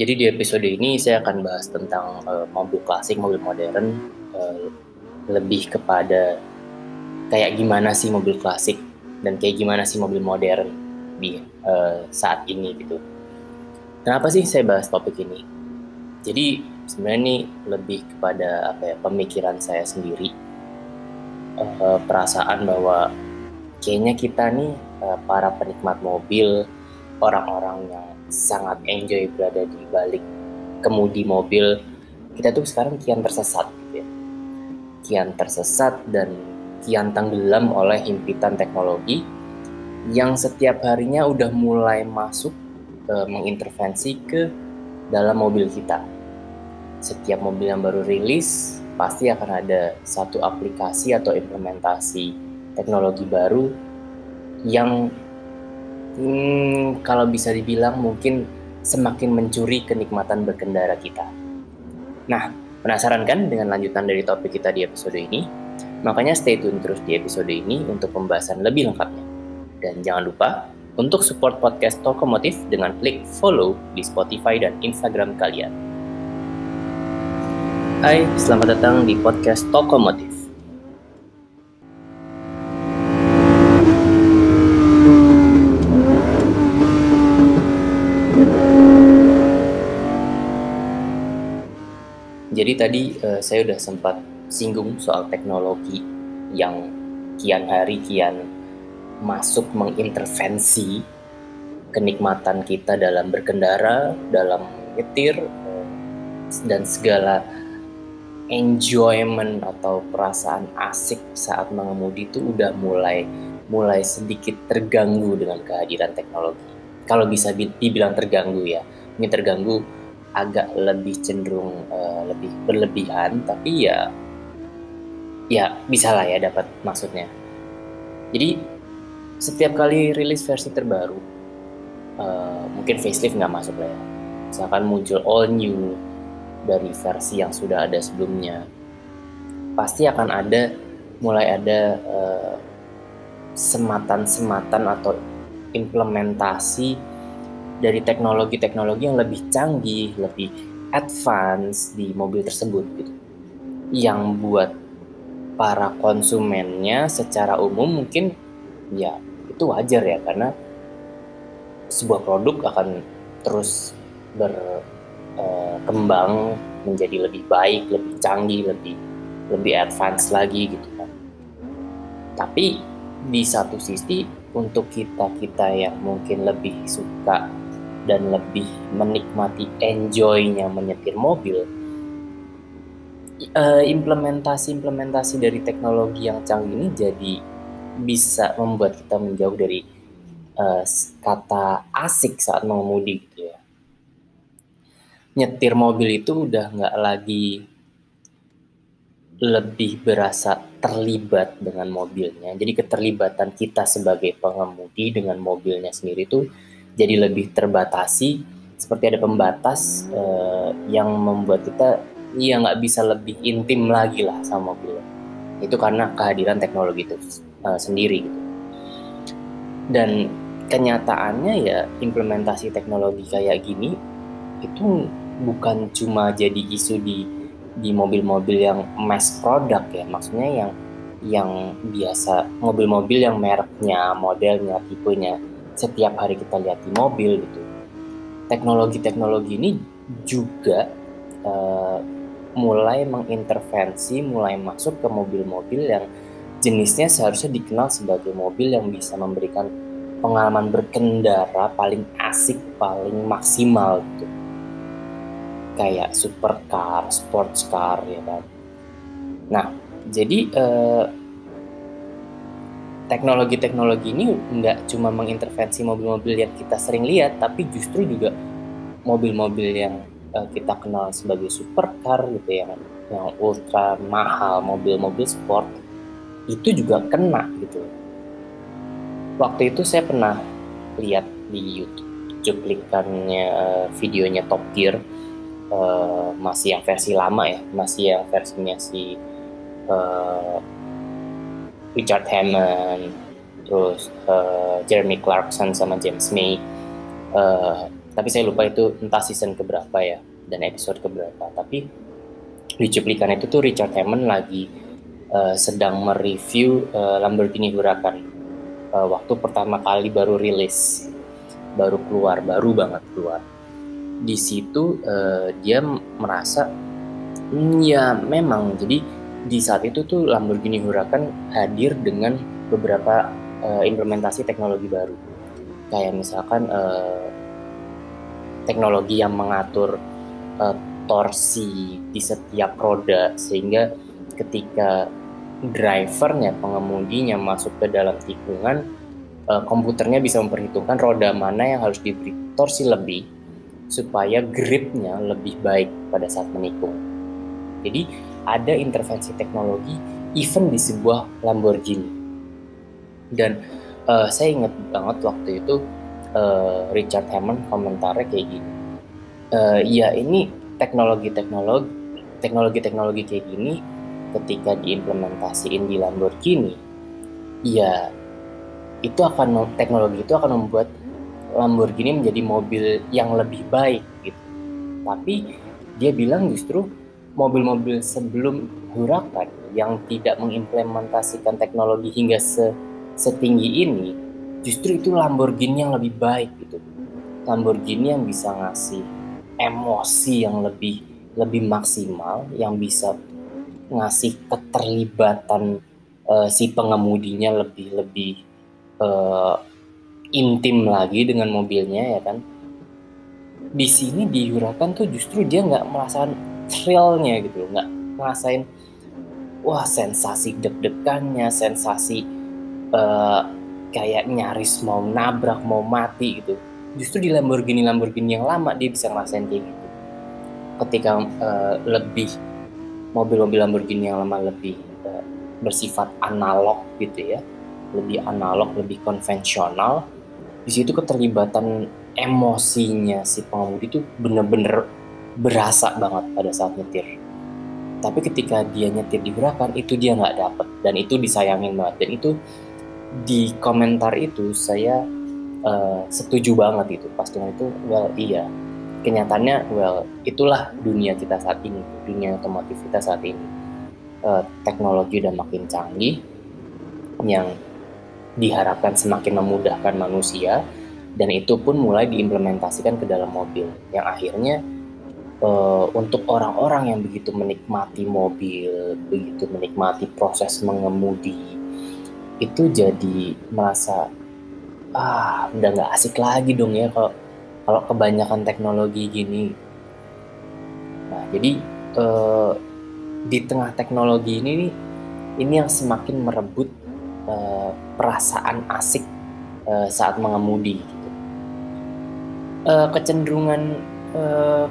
Jadi di episode ini saya akan bahas tentang uh, mobil klasik, mobil modern, uh, lebih kepada kayak gimana sih mobil klasik dan kayak gimana sih mobil modern di uh, saat ini gitu. Kenapa sih saya bahas topik ini? Jadi sebenarnya ini lebih kepada apa ya pemikiran saya sendiri, uh, perasaan bahwa kayaknya kita nih uh, para penikmat mobil, orang-orang yang sangat enjoy berada di balik kemudi mobil kita tuh sekarang kian tersesat gitu ya. Kian tersesat dan kian tenggelam oleh himpitan teknologi yang setiap harinya udah mulai masuk e, mengintervensi ke dalam mobil kita. Setiap mobil yang baru rilis pasti akan ada satu aplikasi atau implementasi teknologi baru yang hmm, kalau bisa dibilang mungkin semakin mencuri kenikmatan berkendara kita. Nah, penasaran kan dengan lanjutan dari topik kita di episode ini? Makanya stay tune terus di episode ini untuk pembahasan lebih lengkapnya. Dan jangan lupa untuk support podcast Tokomotif dengan klik follow di Spotify dan Instagram kalian. Hai, selamat datang di podcast Tokomotif. Jadi tadi uh, saya udah sempat singgung soal teknologi yang kian hari kian masuk mengintervensi kenikmatan kita dalam berkendara, dalam nyetir uh, dan segala enjoyment atau perasaan asik saat mengemudi itu udah mulai mulai sedikit terganggu dengan kehadiran teknologi. Kalau bisa dibilang terganggu ya, ini terganggu agak lebih cenderung uh, lebih berlebihan tapi ya ya bisa lah ya dapat maksudnya. Jadi setiap kali rilis versi terbaru uh, mungkin facelift nggak masuk lah ya. Misalkan muncul all new dari versi yang sudah ada sebelumnya pasti akan ada mulai ada uh, sematan-sematan atau implementasi dari teknologi-teknologi yang lebih canggih, lebih advance di mobil tersebut gitu. Yang buat para konsumennya secara umum mungkin ya itu wajar ya karena sebuah produk akan terus berkembang eh, menjadi lebih baik, lebih canggih, lebih lebih advance lagi gitu kan. Tapi di satu sisi untuk kita-kita yang mungkin lebih suka dan lebih menikmati enjoynya menyetir mobil uh, implementasi-implementasi dari teknologi yang canggih ini jadi bisa membuat kita menjauh dari uh, kata asik saat mengemudi gitu ya. Nyetir mobil itu udah nggak lagi lebih berasa terlibat dengan mobilnya. Jadi keterlibatan kita sebagai pengemudi dengan mobilnya sendiri itu jadi lebih terbatasi seperti ada pembatas uh, yang membuat kita ya nggak bisa lebih intim lagi lah sama mobil. Itu karena kehadiran teknologi itu uh, sendiri gitu. Dan kenyataannya ya implementasi teknologi kayak gini itu bukan cuma jadi isu di di mobil-mobil yang mass product ya. Maksudnya yang yang biasa mobil-mobil yang mereknya modelnya tipenya setiap hari kita lihat di mobil gitu. Teknologi-teknologi ini juga uh, mulai mengintervensi, mulai masuk ke mobil-mobil yang jenisnya seharusnya dikenal sebagai mobil yang bisa memberikan pengalaman berkendara paling asik, paling maksimal gitu. Kayak supercar, sports car ya kan. Nah, jadi uh, teknologi-teknologi ini nggak cuma mengintervensi mobil-mobil yang kita sering lihat, tapi justru juga mobil-mobil yang uh, kita kenal sebagai supercar gitu ya, yang ultra mahal, mobil-mobil sport itu juga kena gitu. Waktu itu saya pernah lihat di YouTube cuplikannya uh, videonya Top Gear uh, masih yang versi lama ya, masih yang versinya si uh, Richard Hammond, terus uh, Jeremy Clarkson sama James May. Uh, tapi saya lupa itu entah season keberapa ya dan episode keberapa. Tapi di cuplikan itu tuh Richard Hammond lagi uh, sedang mereview uh, Lamborghini Huracan. Uh, waktu pertama kali baru rilis. Baru keluar baru banget keluar. Di situ uh, dia merasa mm, ya memang. Jadi di saat itu tuh Lamborghini Huracan hadir dengan beberapa uh, implementasi teknologi baru kayak misalkan uh, teknologi yang mengatur uh, torsi di setiap roda sehingga ketika drivernya pengemudinya masuk ke dalam tikungan uh, komputernya bisa memperhitungkan roda mana yang harus diberi torsi lebih supaya gripnya lebih baik pada saat menikung. Jadi ada intervensi teknologi even di sebuah Lamborghini. Dan uh, saya ingat banget waktu itu uh, Richard Hammond komentarnya kayak gini. Uh, ya ini teknologi-teknologi teknologi-teknologi kayak gini ketika diimplementasiin di Lamborghini, ya itu akan teknologi itu akan membuat Lamborghini menjadi mobil yang lebih baik gitu. Tapi dia bilang justru mobil-mobil sebelum Huracan yang tidak mengimplementasikan teknologi hingga se setinggi ini justru itu Lamborghini yang lebih baik gitu. Lamborghini yang bisa ngasih emosi yang lebih lebih maksimal yang bisa ngasih keterlibatan uh, si pengemudinya lebih lebih uh, intim lagi dengan mobilnya ya kan? Di sini di Huracan tuh justru dia nggak merasakan thrillnya gitu nggak ngerasain wah sensasi deg-degannya sensasi uh, kayak nyaris mau nabrak mau mati gitu. Justru di Lamborghini Lamborghini yang lama dia bisa ngerasain kayak gitu. Ketika uh, lebih mobil-mobil Lamborghini yang lama lebih uh, bersifat analog gitu ya. Lebih analog lebih konvensional. Di situ keterlibatan emosinya si pengemudi itu bener-bener berasa banget pada saat nyetir. Tapi ketika dia nyetir di gerakan itu dia nggak dapet. Dan itu disayangin banget. Dan itu di komentar itu saya uh, setuju banget itu. Pas dengan itu well iya. Kenyataannya well itulah dunia kita saat ini. Dunia otomotif kita saat ini. Uh, teknologi udah makin canggih yang diharapkan semakin memudahkan manusia dan itu pun mulai diimplementasikan ke dalam mobil. Yang akhirnya uh, untuk orang-orang yang begitu menikmati mobil begitu menikmati proses mengemudi itu jadi merasa ah udah nggak asik lagi dong ya kalau kalau kebanyakan teknologi gini. Nah jadi eh, di tengah teknologi ini ini yang semakin merebut eh, perasaan asik eh, saat mengemudi. Gitu. Eh, kecenderungan eh,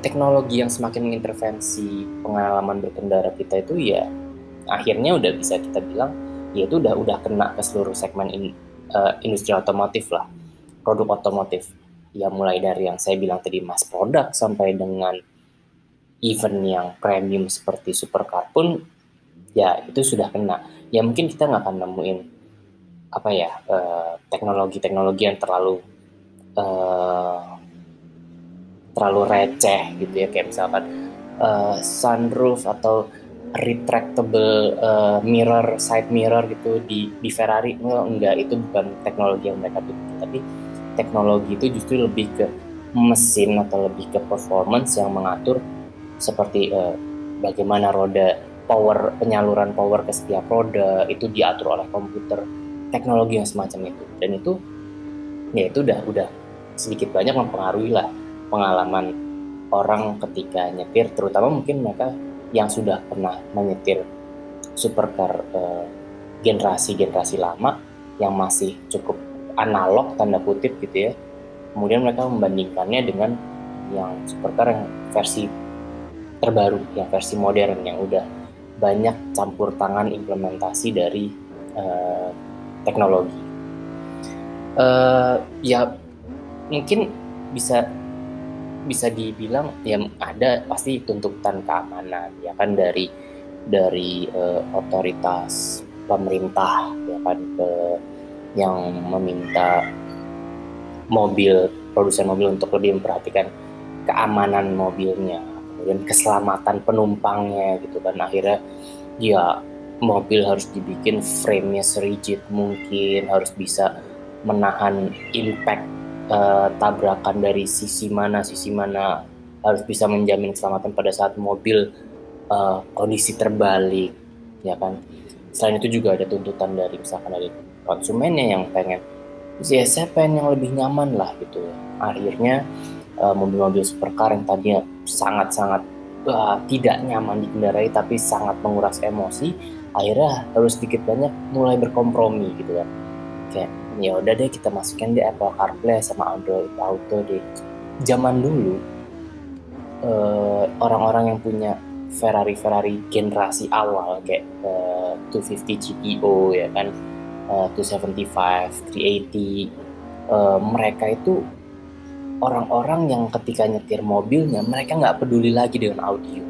teknologi yang semakin mengintervensi pengalaman berkendara kita itu ya akhirnya udah bisa kita bilang ya itu udah udah kena ke seluruh segmen in, uh, industri otomotif lah produk otomotif. Ya mulai dari yang saya bilang tadi mas produk sampai dengan event yang premium seperti supercar pun ya itu sudah kena. Ya mungkin kita nggak akan nemuin apa ya uh, teknologi-teknologi yang terlalu uh, terlalu receh gitu ya kayak misalkan uh, sunroof atau retractable uh, mirror side mirror gitu di di Ferrari. Oh, enggak itu bukan teknologi yang mereka butuh. Tapi teknologi itu justru lebih ke mesin atau lebih ke performance yang mengatur seperti uh, bagaimana roda power penyaluran power ke setiap roda itu diatur oleh komputer. Teknologi yang semacam itu. Dan itu ya itu udah udah sedikit banyak mempengaruhi lah pengalaman orang ketika nyetir terutama mungkin mereka yang sudah pernah menyetir supercar uh, generasi-generasi lama yang masih cukup analog tanda kutip gitu ya. Kemudian mereka membandingkannya dengan yang supercar yang versi terbaru yang versi modern yang udah banyak campur tangan implementasi dari uh, teknologi. Uh, ya mungkin bisa bisa dibilang ya ada pasti tuntutan keamanan ya kan dari dari uh, otoritas pemerintah ya kan ke yang meminta mobil produsen mobil untuk lebih memperhatikan keamanan mobilnya kemudian keselamatan penumpangnya gitu kan. Akhirnya ya mobil harus dibikin frame-nya serigid mungkin harus bisa menahan impact uh, tabrakan dari sisi mana sisi mana harus bisa menjamin keselamatan pada saat mobil uh, kondisi terbalik ya kan? Selain itu juga ada tuntutan dari misalkan dari konsumennya yang pengen ya saya pengen yang lebih nyaman lah gitu ya. Akhirnya uh, mobil-mobil supercar yang tadinya sangat-sangat uh, tidak nyaman dikendarai tapi sangat menguras emosi akhirnya harus sedikit banyak mulai berkompromi gitu kan. Kayak ya udah deh kita masukin di Apple CarPlay sama Android Auto deh. Zaman dulu uh, orang-orang yang punya Ferrari Ferrari generasi awal kayak uh, 250 GTO ya kan uh, 275 380 uh, mereka itu orang-orang yang ketika nyetir mobilnya mereka nggak peduli lagi dengan audio.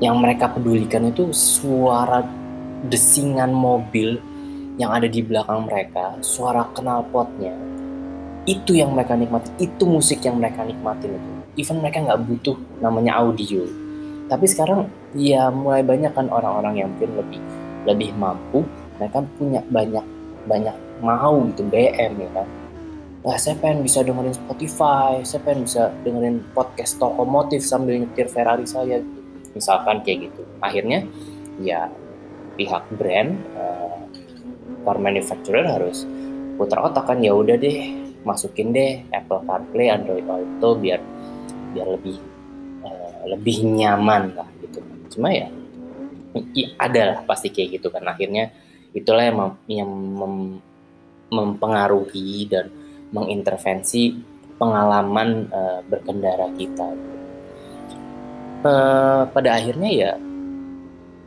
Yang mereka pedulikan itu suara desingan mobil yang ada di belakang mereka suara knalpotnya itu yang mereka nikmati itu musik yang mereka nikmatin itu even mereka nggak butuh namanya audio tapi sekarang ya mulai banyak kan orang-orang yang mungkin lebih lebih mampu mereka punya banyak banyak mau gitu BM ya kan Nah, saya pengen bisa dengerin Spotify, saya pengen bisa dengerin podcast Tokomotif sambil nyetir Ferrari saya, gitu. misalkan kayak gitu. Akhirnya, ya pihak brand, car manufacturer harus putar otak kan, ya udah deh, masukin deh Apple CarPlay, Android Auto biar biar lebih uh, lebih nyaman lah gitu. Cuma ya, ya ada lah pasti kayak gitu kan. Akhirnya itulah yang, mem, yang mem, mempengaruhi dan mengintervensi pengalaman uh, berkendara kita. Uh, pada akhirnya ya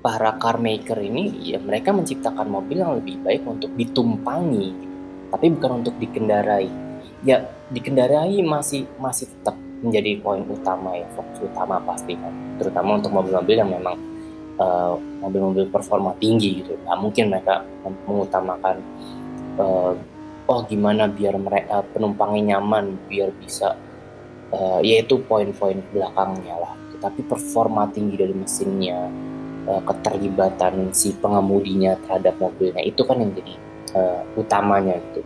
para car maker ini ya mereka menciptakan mobil yang lebih baik untuk ditumpangi, tapi bukan untuk dikendarai. Ya dikendarai masih masih tetap menjadi poin utama ya fokus utama pasti kan, terutama untuk mobil-mobil yang memang uh, mobil-mobil performa tinggi gitu. Nah mungkin mereka mengutamakan uh, oh gimana biar mereka penumpangnya nyaman biar bisa uh, yaitu poin-poin belakangnya lah tetapi performa tinggi dari mesinnya uh, keterlibatan si pengemudinya terhadap mobilnya. Itu kan yang jadi uh, utamanya gitu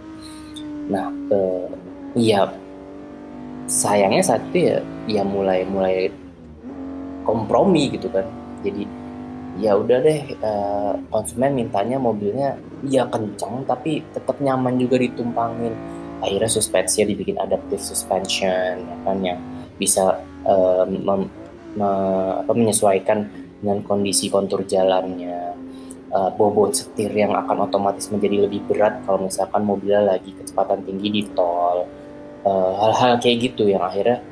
nah uh, ya sayangnya saat itu ya ya mulai mulai kompromi gitu kan. Jadi ya udah deh uh, konsumen mintanya mobilnya ya kencang tapi tetap nyaman juga ditumpangin. Akhirnya suspensinya dibikin adaptive suspension ya kan yang bisa uh, mem, me, apa, menyesuaikan dengan kondisi kontur jalannya uh, bobot setir yang akan otomatis menjadi lebih berat kalau misalkan mobilnya lagi kecepatan tinggi di tol. Hal-hal uh, kayak gitu yang akhirnya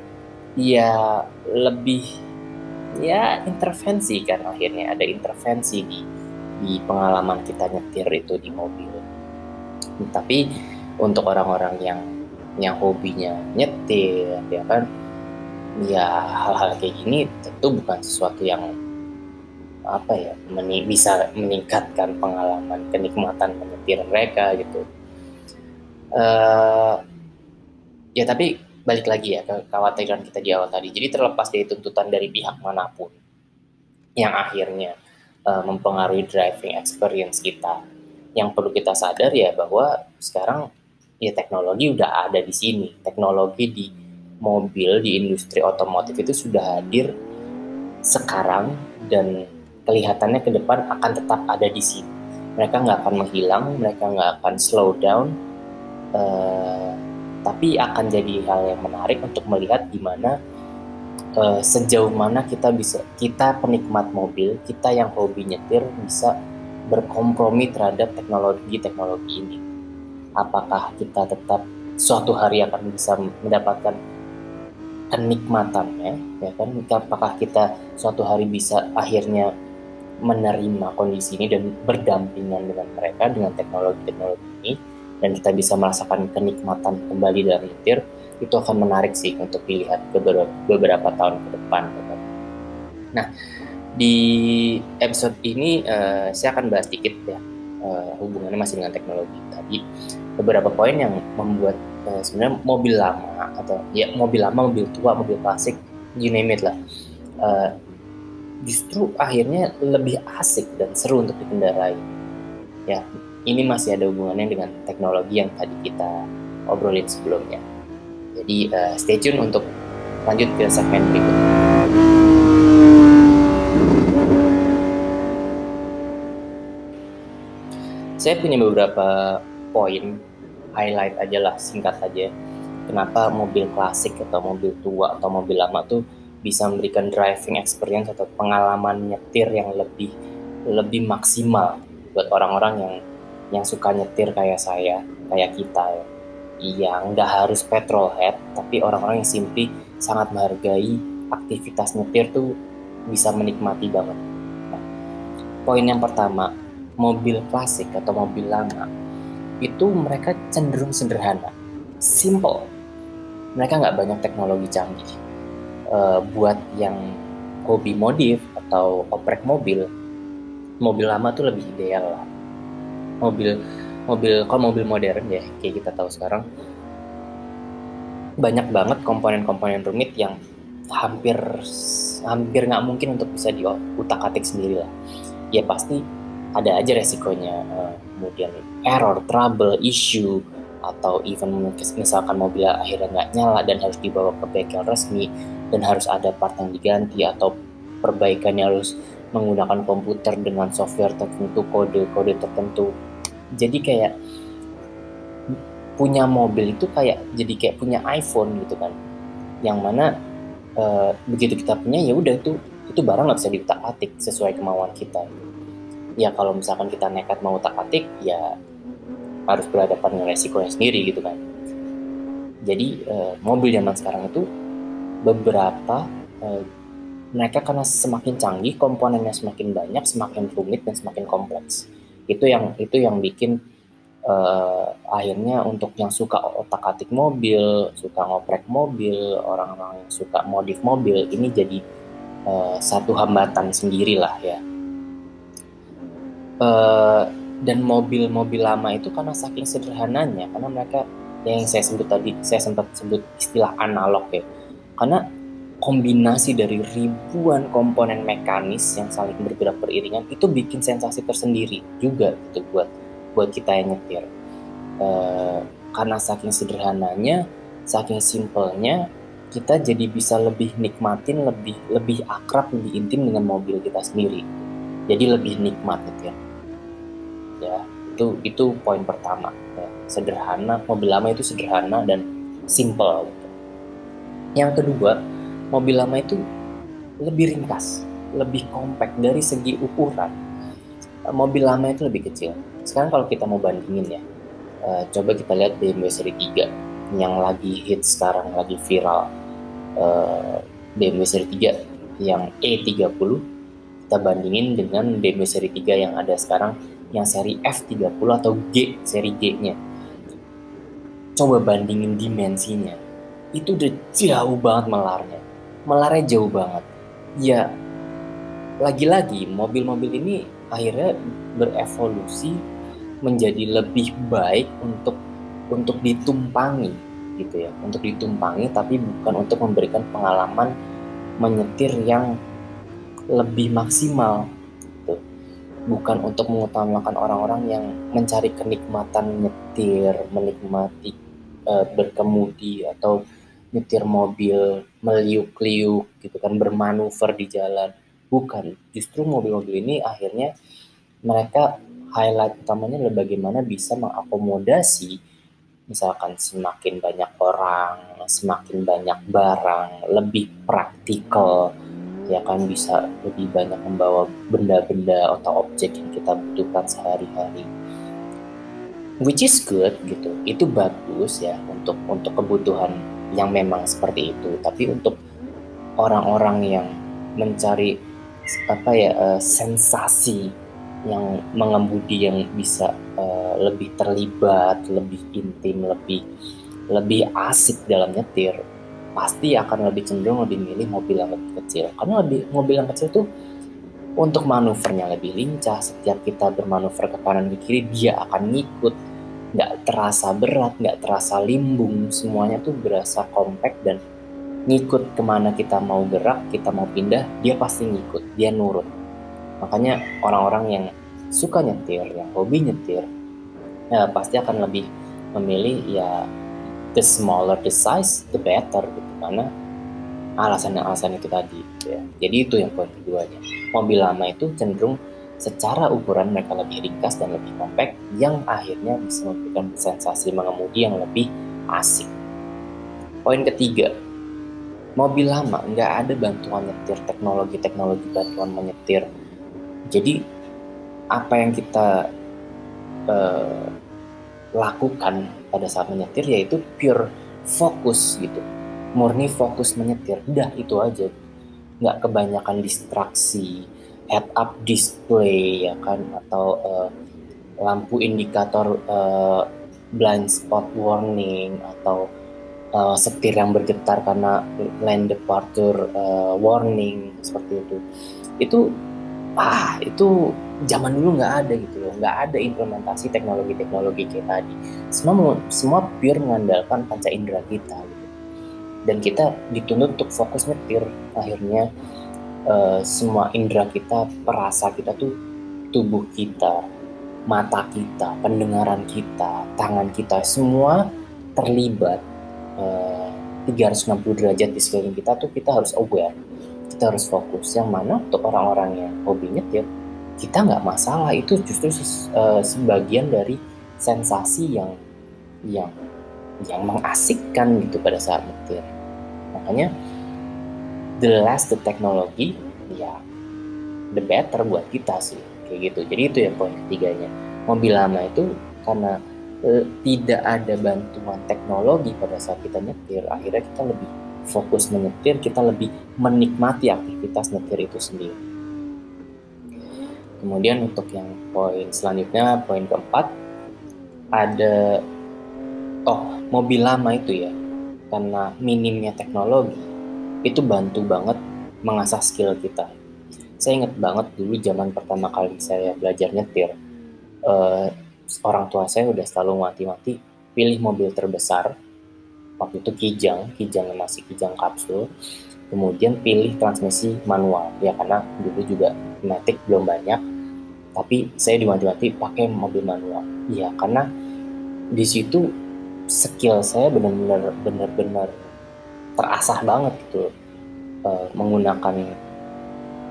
ya lebih ya intervensi kan akhirnya. Ada intervensi di di pengalaman kita nyetir itu di mobil. Tapi untuk orang-orang yang yang hobinya nyetir ya kan ya hal-hal kayak gini tentu bukan sesuatu yang apa ya meni bisa meningkatkan pengalaman kenikmatan menyetir mereka gitu uh, ya tapi balik lagi ya ke kekhawatiran kita di awal tadi. Jadi terlepas dari tuntutan dari pihak mana pun yang akhirnya uh, mempengaruhi driving experience kita, yang perlu kita sadar ya bahwa sekarang ya teknologi udah ada di sini. Teknologi di mobil di industri otomotif itu sudah hadir sekarang dan kelihatannya ke depan akan tetap ada di sini. Mereka nggak akan menghilang, mereka nggak akan slow down. Uh, tapi akan jadi hal yang menarik untuk melihat gimana uh, sejauh mana kita bisa kita penikmat mobil kita yang hobi nyetir bisa berkompromi terhadap teknologi-teknologi ini apakah kita tetap suatu hari akan bisa mendapatkan kenikmatannya ya kan apakah kita suatu hari bisa akhirnya menerima kondisi ini dan berdampingan dengan mereka dengan teknologi-teknologi ini dan kita bisa merasakan kenikmatan kembali dalam nyetir itu akan menarik sih untuk dilihat beberapa, beberapa tahun ke depan. Nah, di episode ini uh, saya akan bahas sedikit ya uh, hubungannya masih dengan teknologi tadi beberapa poin yang membuat uh, sebenarnya mobil lama atau ya mobil lama mobil tua mobil klasik you name it lah uh, justru akhirnya lebih asik dan seru untuk dikendarai. Ya ini masih ada hubungannya dengan teknologi yang tadi kita obrolin sebelumnya. Jadi uh, stay tune untuk lanjut ke segmen berikutnya. Saya punya beberapa poin highlight aja lah singkat aja. Kenapa mobil klasik atau mobil tua atau mobil lama tuh bisa memberikan driving experience atau pengalaman nyetir yang lebih lebih maksimal buat orang-orang yang yang suka nyetir kayak saya kayak kita ya iya nggak harus petrol head tapi orang-orang yang simply sangat menghargai aktivitas nyetir tuh bisa menikmati banget nah, poin yang pertama mobil klasik atau mobil lama itu mereka cenderung sederhana, simple. Mereka nggak banyak teknologi canggih. Uh, buat yang hobi modif atau oprek mobil, mobil lama tuh lebih ideal lah. Mobil mobil kalau mobil modern ya kayak kita tahu sekarang banyak banget komponen-komponen rumit yang hampir hampir nggak mungkin untuk bisa diutak atik sendiri lah. Ya pasti ada aja resikonya uh, kemudian error, trouble, issue atau even misalkan mobil akhirnya nggak nyala dan harus dibawa ke bengkel resmi dan harus ada part yang diganti atau perbaikannya harus menggunakan komputer dengan software tertentu kode-kode tertentu. Jadi kayak punya mobil itu kayak jadi kayak punya iPhone gitu kan. Yang mana uh, begitu kita punya ya udah itu itu barang nggak bisa diutak atik sesuai kemauan kita. Ya kalau misalkan kita nekat mau tak atik ya harus berhadapan dengan resikonya sendiri gitu kan. Jadi uh, mobil zaman sekarang itu beberapa uh, mereka karena semakin canggih komponennya semakin banyak semakin rumit dan semakin kompleks. Itu yang itu yang bikin uh, akhirnya untuk yang suka otak atik mobil suka ngoprek mobil orang-orang yang suka modif mobil ini jadi uh, satu hambatan sendiri lah ya. Uh, dan mobil-mobil lama itu karena saking sederhananya karena mereka yang saya sebut tadi saya sempat sebut istilah analog ya karena kombinasi dari ribuan komponen mekanis yang saling bergerak beriringan itu bikin sensasi tersendiri juga gitu buat buat kita yang nyetir e, karena saking sederhananya saking simpelnya kita jadi bisa lebih nikmatin lebih lebih akrab lebih intim dengan mobil kita sendiri jadi lebih nikmat gitu ya ya itu itu poin pertama ya. sederhana mobil lama itu sederhana dan simple. Yang kedua mobil lama itu lebih ringkas lebih compact dari segi ukuran mobil lama itu lebih kecil sekarang kalau kita mau bandingin ya uh, coba kita lihat BMW seri 3 yang lagi hit sekarang lagi viral uh, BMW seri 3 yang E30 kita bandingin dengan BMW seri 3 yang ada sekarang yang seri F30 atau G seri G-nya. Coba bandingin dimensinya. Itu udah jauh banget melarnya. Melarnya jauh banget. Ya, lagi-lagi mobil-mobil ini akhirnya berevolusi menjadi lebih baik untuk untuk ditumpangi gitu ya untuk ditumpangi tapi bukan untuk memberikan pengalaman menyetir yang lebih maksimal bukan untuk mengutamakan orang-orang yang mencari kenikmatan nyetir, menikmati uh, berkemudi atau nyetir mobil meliuk-liuk gitu kan bermanuver di jalan. Bukan, justru mobil-mobil ini akhirnya mereka highlight utamanya adalah bagaimana bisa mengakomodasi misalkan semakin banyak orang, semakin banyak barang, lebih praktikal, ya kan bisa lebih banyak membawa benda-benda atau objek yang kita butuhkan sehari-hari which is good gitu itu bagus ya untuk untuk kebutuhan yang memang seperti itu. Tapi untuk orang-orang yang mencari apa ya uh, sensasi yang mengemudi yang bisa uh, lebih terlibat lebih intim lebih lebih asik dalam nyetir pasti akan lebih cenderung lebih milih mobil yang lebih kecil. Karena lebih mobil yang kecil tuh untuk manuvernya lebih lincah. Setiap kita bermanuver ke kanan ke kiri dia akan ngikut nggak terasa berat nggak terasa limbung semuanya tuh berasa compact dan ngikut ke mana kita mau gerak kita mau pindah dia pasti ngikut dia nurut makanya orang-orang yang suka nyetir yang hobi nyetir ya pasti akan lebih memilih ya the smaller the size the better gitu karena alasan-alasan itu tadi ya. Jadi itu yang poin keduanya. Mobil lama itu cenderung secara ukuran mereka lebih ringkas dan lebih compact yang akhirnya bisa memberikan sensasi mengemudi yang lebih asik. Poin ketiga, mobil lama nggak ada bantuan nyetir, teknologi-teknologi bantuan menyetir. Jadi apa yang kita uh, lakukan pada saat menyetir yaitu pure fokus gitu murni fokus menyetir udah itu aja nggak kebanyakan distraksi head up display ya kan? Atau uh, lampu indikator uh, blind spot warning atau uh, setir yang bergetar karena lane departure uh, warning seperti itu. Itu ah itu zaman dulu nggak ada gitu loh. Nggak ada implementasi teknologi-teknologi kayak tadi. Semua semua pure mengandalkan panca indera kita gitu. Dan kita dituntut untuk fokus nyetir akhirnya uh, semua indera kita perasa kita tuh tubuh kita mata kita pendengaran kita tangan kita semua terlibat uh, 360 derajat di sekeliling kita tuh kita harus aware kita harus fokus. Yang mana untuk orang-orang yang hobi nyetir kita nggak masalah. Itu justru uh, sebagian dari sensasi yang yang yang mengasikkan gitu pada saat nyetir. Makanya the less the technology ya the better buat kita sih kayak gitu. Jadi itu ya poin ketiganya. Mobil lama itu karena e, tidak ada bantuan teknologi pada saat kita nyetir akhirnya kita lebih fokus menyetir kita lebih menikmati aktivitas nyetir itu sendiri. Kemudian untuk yang poin selanjutnya poin keempat ada oh mobil lama itu ya karena minimnya teknologi itu bantu banget mengasah skill kita. Saya ingat banget dulu zaman pertama kali saya belajar nyetir, uh, orang tua saya udah selalu mati-mati pilih mobil terbesar. Waktu itu Kijang, Kijang masih Kijang kapsul. Kemudian pilih transmisi manual, ya karena dulu juga Matic belum banyak. Tapi saya dimati-mati pakai mobil manual. Ya karena di situ skill saya benar-benar benar-benar terasah banget gitu. Uh, menggunakan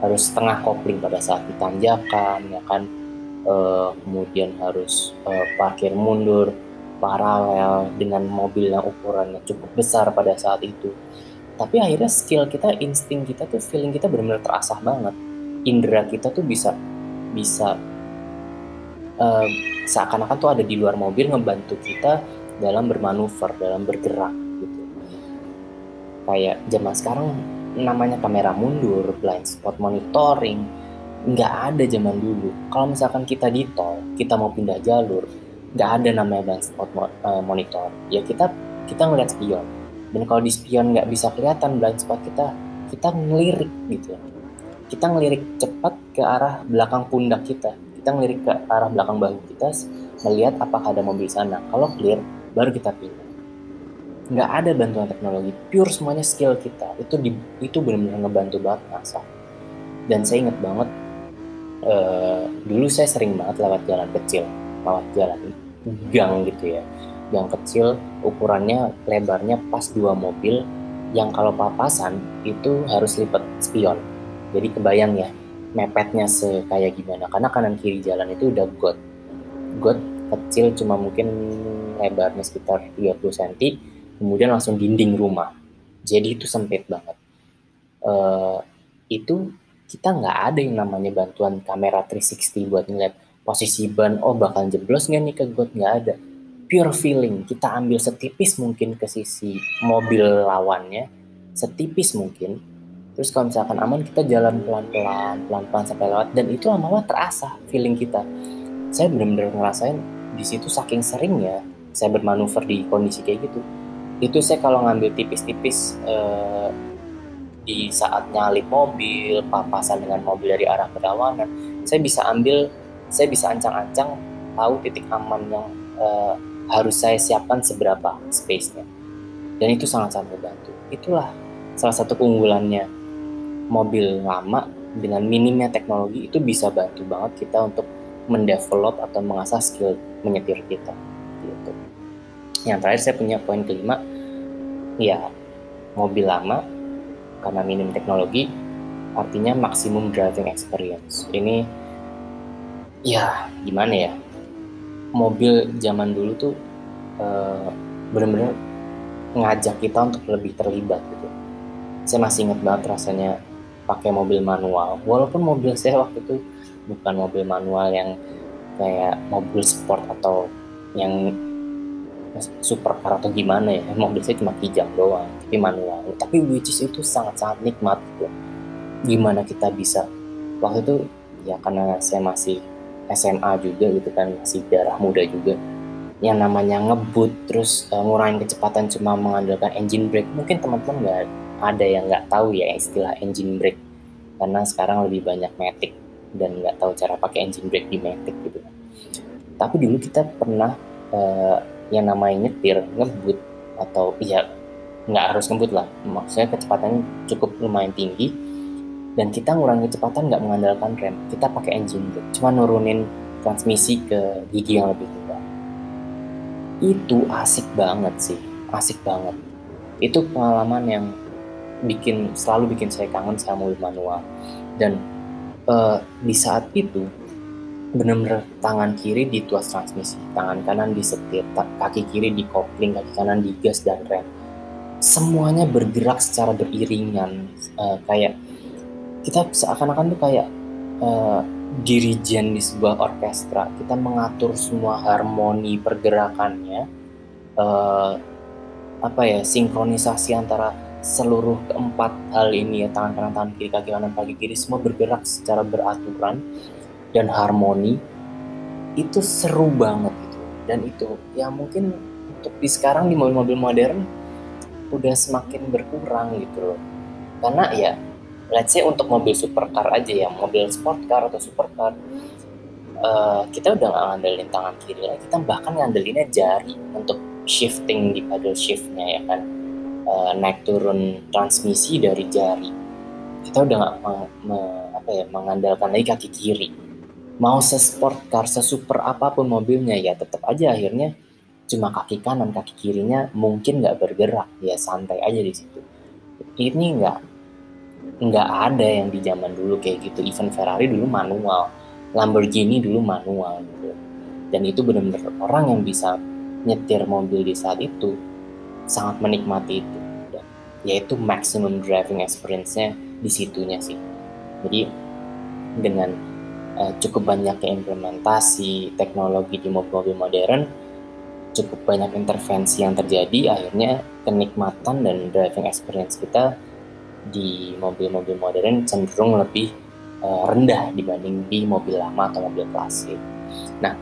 harus setengah kopling pada saat ditanjakan ya kan? Uh, kemudian harus uh, parkir mundur paralel dengan mobil yang ukurannya cukup besar pada saat itu. Tapi akhirnya skill kita insting kita tuh feeling kita benar-benar terasah banget. Indera kita tuh bisa bisa uh, seakan-akan tuh ada di luar mobil ngebantu kita dalam bermanuver, dalam bergerak. Kayak zaman sekarang namanya kamera mundur, blind spot monitoring, nggak ada zaman dulu. Kalau misalkan kita di tol, kita mau pindah jalur, nggak ada namanya blind spot eh, monitor. Ya kita kita ngeliat spion. Dan kalau di spion nggak bisa kelihatan blind spot kita, kita ngelirik gitu. Kita ngelirik cepat ke arah belakang pundak kita. Kita ngelirik ke arah belakang bahu kita, melihat apakah ada mobil sana. Kalau clear, baru kita pindah nggak ada bantuan teknologi pure semuanya skill kita. Itu di, itu benar-benar ngebantu banget ngasah dan saya inget banget uh, dulu saya sering banget lewat jalan kecil lewat jalan gang gitu ya. Gang kecil ukurannya lebarnya pas dua mobil yang kalau papasan itu harus lipat spion. Jadi kebayang ya mepetnya sekaya gimana. Karena kanan kiri jalan itu udah got got kecil cuma mungkin lebarnya sekitar 30 cm kemudian langsung dinding rumah. Jadi itu sempit banget. Uh, itu kita nggak ada yang namanya bantuan kamera 360 buat ngeliat posisi ban oh bakal jeblos nggak nih ke got? Nggak ada. Pure feeling. Kita ambil setipis mungkin ke sisi mobil lawannya. Setipis mungkin. Terus kalau misalkan aman kita jalan pelan-pelan pelan-pelan sampai lewat. Dan itu lama-lama terasa feeling kita. Saya benar-benar ngerasain di situ saking seringnya saya bermanuver di kondisi kayak gitu itu saya kalau ngambil tipis-tipis uh, di saat nyalip mobil, papasan dengan mobil dari arah berlawanan, saya bisa ambil, saya bisa ancang-ancang tahu titik aman yang uh, harus saya siapkan seberapa space-nya. Dan itu sangat-sangat membantu. Itulah salah satu keunggulannya mobil lama dengan minimnya teknologi itu bisa bantu banget kita untuk mendevelop atau mengasah skill menyetir kita. Yang terakhir saya punya poin kelima ya mobil lama karena minim teknologi artinya maksimum driving experience. Ini ya gimana ya? Mobil zaman dulu tuh uh, bener-bener ngajak kita untuk lebih terlibat gitu. Saya masih ingat banget rasanya pakai mobil manual. Walaupun mobil saya waktu itu bukan mobil manual yang kayak mobil sport atau yang supercar atau gimana ya? Mobil saya cuma kijang doang tapi manual. Tapi which is itu sangat-sangat nikmat gitu. Gimana kita bisa waktu itu ya karena saya masih SMA juga gitu kan masih darah muda juga yang namanya ngebut terus uh, ngurangin kecepatan cuma mengandalkan engine brake. Mungkin teman-teman nggak ada yang nggak tahu ya istilah engine brake karena sekarang lebih banyak matic dan nggak tahu cara pakai engine brake di matic gitu. Tapi dulu kita pernah uh, yang namanya nyetir ngebut atau ya nggak harus ngebut lah. Maksudnya kecepatannya cukup lumayan tinggi dan kita ngurangi kecepatan nggak mengandalkan rem. Kita pakai engine brake cuma nurunin transmisi ke gigi yang lebih rendah itu asik banget sih. Asik banget. Itu pengalaman yang bikin selalu bikin saya kangen sama mobil manual. Dan uh, di saat itu benar-benar tangan kiri di tuas transmisi, tangan kanan di setir, kaki kiri di kopling, kaki kanan di gas dan rem. Semuanya bergerak secara beriringan, uh, kayak kita seakan-akan tuh kayak uh, dirijen di sebuah orkestra. Kita mengatur semua harmoni pergerakannya, uh, apa ya sinkronisasi antara seluruh keempat hal ini ya tangan kanan tangan kiri kaki kanan kaki kiri semua bergerak secara beraturan dan harmoni itu seru banget gitu. Dan itu ya mungkin untuk di sekarang di mobil-mobil modern udah semakin berkurang gitu loh. Karena ya let's say untuk mobil supercar aja ya mobil sport car atau supercar uh, kita udah nggak ngandelin tangan kiri lagi. Kita bahkan ngandelinnya jari untuk shifting di paddle shiftnya ya kan. Uh, naik turun transmisi dari jari. Kita udah nggak apa ya mengandalkan lagi kaki kiri mau se-sport car, se-super apa pun mobilnya ya tetap aja akhirnya cuma kaki kanan, kaki kirinya mungkin nggak bergerak, ya santai aja di situ. Ini nggak nggak ada yang di zaman dulu kayak gitu. Even Ferrari dulu manual, Lamborghini dulu manual gitu. Dan itu benar-benar orang yang bisa nyetir mobil di saat itu sangat menikmati itu. Yaitu maximum driving experience-nya di situnya sih. Jadi dengan uh, cukup banyak implementasi teknologi di mobil-mobil modern, cukup banyak intervensi yang terjadi, akhirnya kenikmatan dan driving experience kita di mobil-mobil modern cenderung lebih uh, rendah dibanding di mobil lama atau mobil klasik. Nah,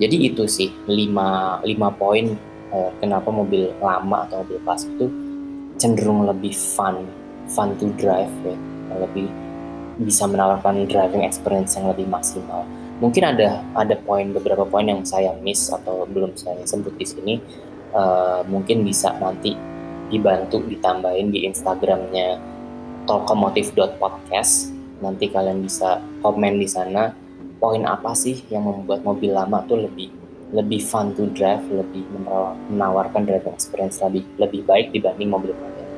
jadi itu sih 5, 5 poin uh, kenapa mobil lama atau mobil klasik itu cenderung lebih fun, fun to drive ya, lebih bisa menawarkan driving experience yang lebih maksimal. Mungkin ada ada poin beberapa poin yang saya miss atau belum saya sebut di sini. Uh, mungkin bisa nanti dibantu ditambahin di Instagramnya tokomotif.podcast. Nanti kalian bisa komen di sana poin apa sih yang membuat mobil lama tuh lebih lebih fun to drive, lebih menawarkan driving experience lebih lebih baik dibanding mobil modern.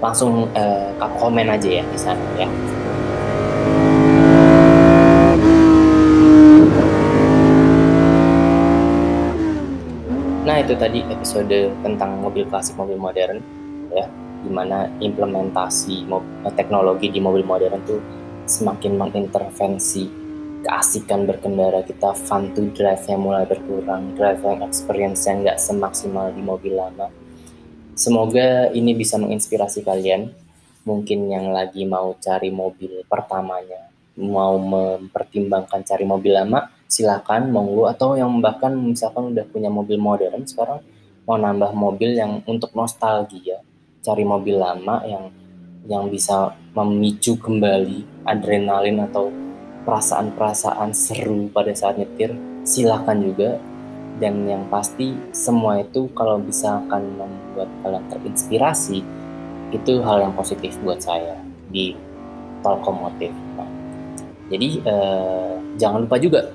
Langsung uh, komen aja ya di sana ya. Nah itu tadi episode tentang mobil klasik mobil modern ya. Di mana implementasi eh, teknologi di mobil modern tuh semakin mengintervensi keasikan berkendara kita fun to drive yang mulai berkurang driving experience yang nggak semaksimal di mobil lama. Semoga ini bisa menginspirasi kalian. Mungkin yang lagi mau cari mobil pertamanya mau mempertimbangkan cari mobil lama silakan monggo atau yang bahkan misalkan udah punya mobil modern sekarang mau nambah mobil yang untuk nostalgia cari mobil lama yang yang bisa memicu kembali adrenalin atau perasaan-perasaan seru pada saat nyetir, silahkan juga. Dan yang pasti semua itu kalau bisa akan membuat kalian terinspirasi, itu hal yang positif buat saya di Talkomotif. Nah, jadi eh, jangan lupa juga,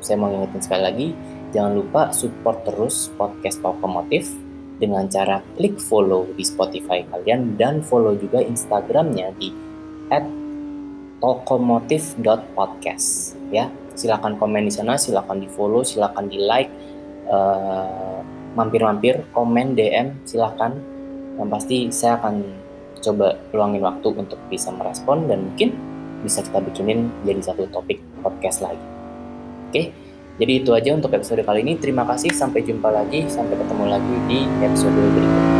saya mau ingetin sekali lagi, jangan lupa support terus podcast Talkomotif dengan cara klik follow di Spotify kalian dan follow juga Instagramnya di @tokomotif.podcast ya. Silakan komen di sana, silakan di follow, silakan di like, uh, mampir-mampir, komen, DM, silakan. Yang pasti saya akan coba luangin waktu untuk bisa merespon dan mungkin bisa kita bikinin jadi satu topik podcast lagi. Oke. Jadi itu aja untuk episode kali ini. Terima kasih, sampai jumpa lagi, sampai ketemu lagi di episode berikutnya.